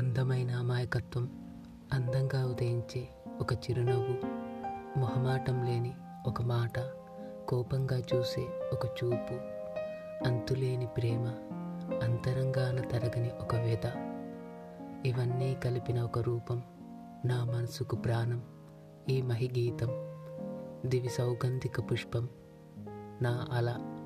అందమైన అమాయకత్వం అందంగా ఉదయించే ఒక చిరునవ్వు మొహమాటం లేని ఒక మాట కోపంగా చూసే ఒక చూపు అంతులేని ప్రేమ అంతరంగాన తరగని ఒక వేద. ఇవన్నీ కలిపిన ఒక రూపం నా మనసుకు ప్రాణం ఈ మహిగీతం దివి సౌగంధిక పుష్పం నా అల.